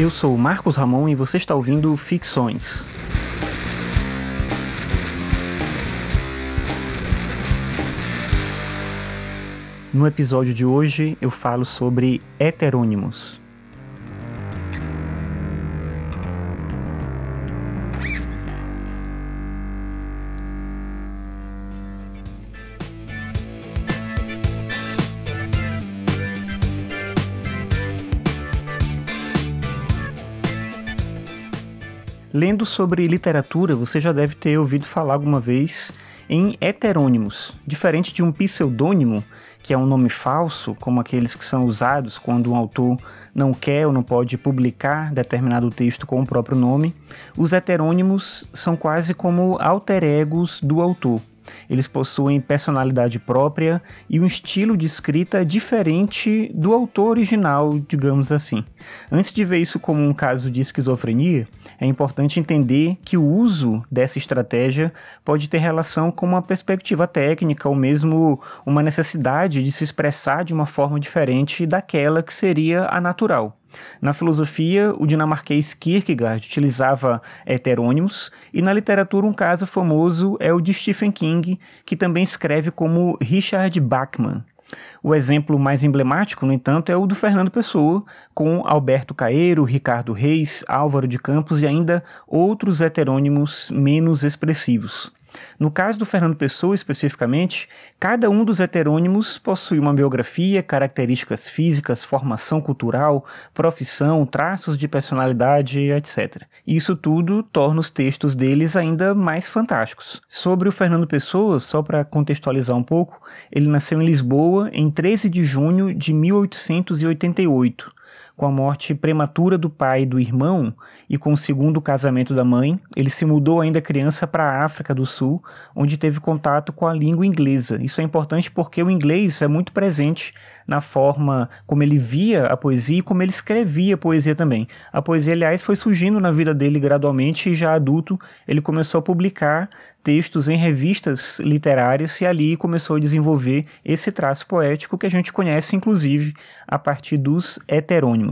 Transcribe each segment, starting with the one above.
Eu sou Marcos Ramon e você está ouvindo Ficções. No episódio de hoje eu falo sobre heterônimos. Lendo sobre literatura, você já deve ter ouvido falar alguma vez em heterônimos, diferente de um pseudônimo, que é um nome falso, como aqueles que são usados quando um autor não quer ou não pode publicar determinado texto com o próprio nome. Os heterônimos são quase como alter egos do autor. Eles possuem personalidade própria e um estilo de escrita diferente do autor original, digamos assim. Antes de ver isso como um caso de esquizofrenia, é importante entender que o uso dessa estratégia pode ter relação com uma perspectiva técnica ou mesmo uma necessidade de se expressar de uma forma diferente daquela que seria a natural. Na filosofia, o dinamarquês Kierkegaard utilizava heterônimos, e na literatura um caso famoso é o de Stephen King, que também escreve como Richard Bachman. O exemplo mais emblemático, no entanto, é o do Fernando Pessoa, com Alberto Caeiro, Ricardo Reis, Álvaro de Campos e ainda outros heterônimos menos expressivos. No caso do Fernando Pessoa, especificamente, cada um dos heterônimos possui uma biografia, características físicas, formação cultural, profissão, traços de personalidade, etc. Isso tudo torna os textos deles ainda mais fantásticos. Sobre o Fernando Pessoa, só para contextualizar um pouco, ele nasceu em Lisboa em 13 de junho de 1888 com a morte prematura do pai e do irmão e com o segundo casamento da mãe, ele se mudou ainda criança para a África do Sul, onde teve contato com a língua inglesa. Isso é importante porque o inglês é muito presente na forma como ele via a poesia e como ele escrevia a poesia também. A poesia, aliás, foi surgindo na vida dele gradualmente e já adulto ele começou a publicar textos em revistas literárias e ali começou a desenvolver esse traço poético que a gente conhece, inclusive, a partir dos heterônimos.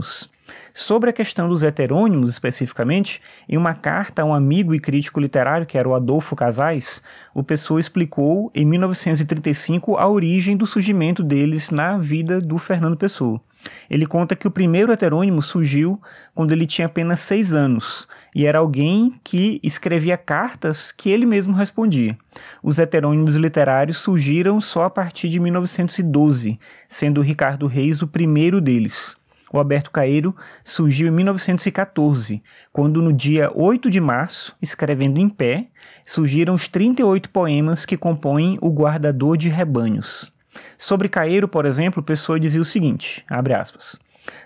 Sobre a questão dos heterônimos, especificamente, em uma carta a um amigo e crítico literário, que era o Adolfo Casais, o Pessoa explicou, em 1935, a origem do surgimento deles na vida do Fernando Pessoa. Ele conta que o primeiro heterônimo surgiu quando ele tinha apenas seis anos e era alguém que escrevia cartas que ele mesmo respondia. Os heterônimos literários surgiram só a partir de 1912, sendo Ricardo Reis o primeiro deles. O Alberto Caeiro surgiu em 1914, quando no dia 8 de março, escrevendo em pé, surgiram os 38 poemas que compõem O Guardador de Rebanhos. Sobre Caeiro, por exemplo, Pessoa dizia o seguinte, abre aspas,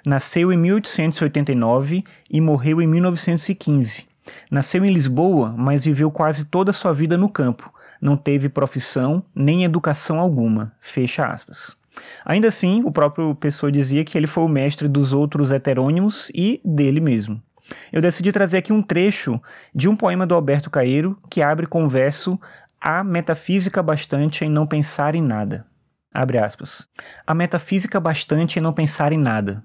Nasceu em 1889 e morreu em 1915. Nasceu em Lisboa, mas viveu quase toda a sua vida no campo. Não teve profissão nem educação alguma. Fecha aspas. Ainda assim, o próprio Pessoa dizia que ele foi o mestre dos outros heterônimos e dele mesmo. Eu decidi trazer aqui um trecho de um poema do Alberto Caeiro que abre com o verso Há metafísica bastante em não pensar em nada. Abre aspas. A metafísica bastante é não pensar em nada.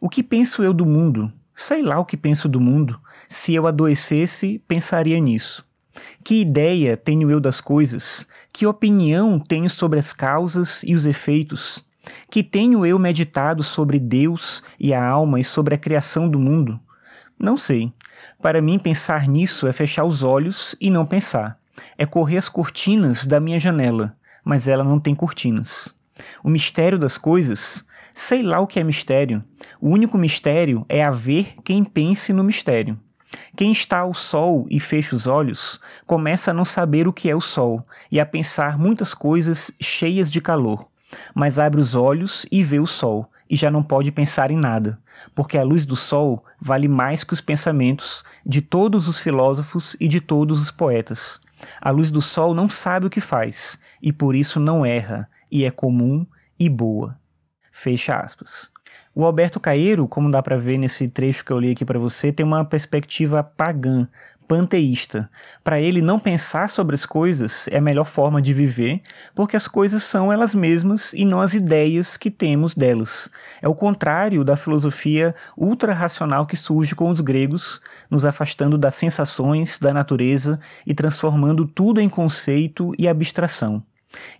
O que penso eu do mundo? Sei lá o que penso do mundo. Se eu adoecesse, pensaria nisso. Que ideia tenho eu das coisas? Que opinião tenho sobre as causas e os efeitos? Que tenho eu meditado sobre Deus e a alma e sobre a criação do mundo? Não sei. Para mim, pensar nisso é fechar os olhos e não pensar. É correr as cortinas da minha janela mas ela não tem cortinas. O mistério das coisas, sei lá o que é mistério. O único mistério é haver quem pense no mistério. Quem está ao sol e fecha os olhos, começa a não saber o que é o sol e a pensar muitas coisas cheias de calor, mas abre os olhos e vê o sol e já não pode pensar em nada, porque a luz do sol vale mais que os pensamentos de todos os filósofos e de todos os poetas. A luz do sol não sabe o que faz, e por isso não erra, e é comum e boa. Fecha aspas. O Alberto Caeiro, como dá para ver nesse trecho que eu li aqui para você, tem uma perspectiva pagã, panteísta. Para ele, não pensar sobre as coisas é a melhor forma de viver, porque as coisas são elas mesmas e não as ideias que temos delas. É o contrário da filosofia ultra-racional que surge com os gregos, nos afastando das sensações, da natureza e transformando tudo em conceito e abstração.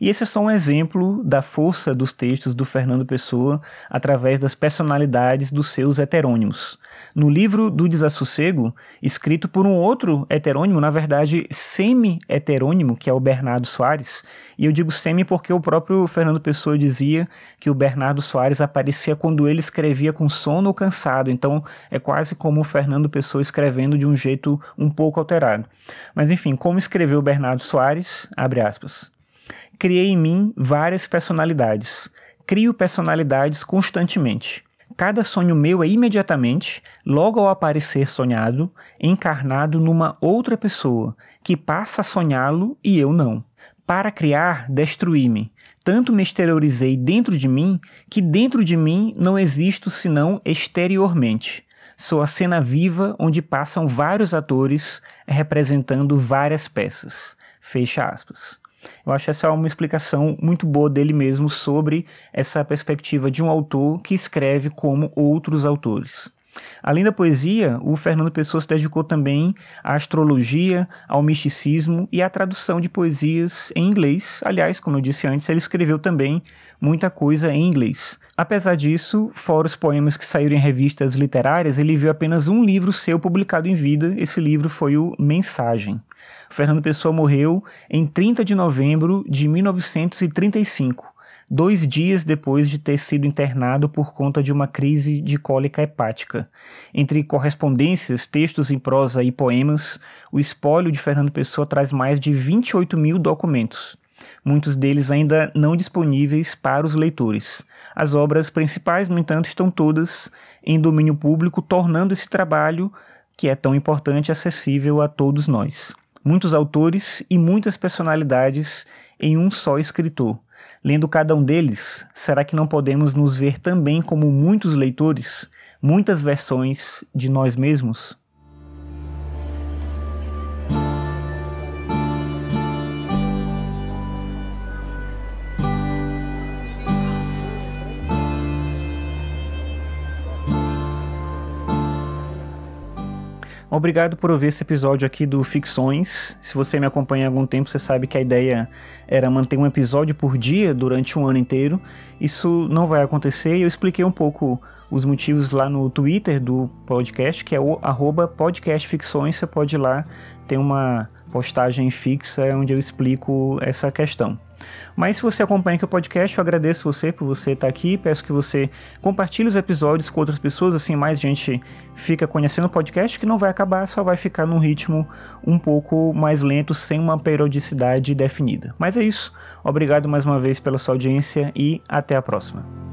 E esse é só um exemplo da força dos textos do Fernando Pessoa através das personalidades dos seus heterônimos. No livro do Desassossego, escrito por um outro heterônimo, na verdade semi-heterônimo, que é o Bernardo Soares, e eu digo semi porque o próprio Fernando Pessoa dizia que o Bernardo Soares aparecia quando ele escrevia com sono ou cansado, então é quase como o Fernando Pessoa escrevendo de um jeito um pouco alterado. Mas enfim, como escreveu o Bernardo Soares, abre aspas criei em mim várias personalidades. Crio personalidades constantemente. Cada sonho meu é imediatamente, logo ao aparecer sonhado, encarnado numa outra pessoa, que passa a sonhá-lo e eu não. Para criar, destruí-me. Tanto me exteriorizei dentro de mim, que dentro de mim não existo senão exteriormente. Sou a cena viva onde passam vários atores representando várias peças. Fecha aspas. Eu acho essa uma explicação muito boa dele mesmo sobre essa perspectiva de um autor que escreve como outros autores. Além da poesia, o Fernando Pessoa se dedicou também à astrologia, ao misticismo e à tradução de poesias em inglês. Aliás, como eu disse antes, ele escreveu também muita coisa em inglês. Apesar disso, fora os poemas que saíram em revistas literárias, ele viu apenas um livro seu publicado em vida. Esse livro foi o Mensagem. Fernando Pessoa morreu em 30 de novembro de 1935, dois dias depois de ter sido internado por conta de uma crise de cólica hepática. Entre correspondências, textos em prosa e poemas, o espólio de Fernando Pessoa traz mais de 28 mil documentos muitos deles ainda não disponíveis para os leitores. As obras principais, no entanto, estão todas em domínio público, tornando esse trabalho, que é tão importante, acessível a todos nós muitos autores e muitas personalidades em um só escritor. Lendo cada um deles, será que não podemos nos ver também como muitos leitores, muitas versões de nós mesmos? Obrigado por ouvir esse episódio aqui do Ficções. Se você me acompanha há algum tempo, você sabe que a ideia era manter um episódio por dia durante um ano inteiro. Isso não vai acontecer e eu expliquei um pouco os motivos lá no Twitter do podcast, que é o podcastficções. Você pode ir lá, tem uma postagem fixa onde eu explico essa questão. Mas se você acompanha aqui o podcast, eu agradeço você por você estar aqui. Peço que você compartilhe os episódios com outras pessoas, assim mais gente fica conhecendo o podcast, que não vai acabar, só vai ficar num ritmo um pouco mais lento, sem uma periodicidade definida. Mas é isso. Obrigado mais uma vez pela sua audiência e até a próxima.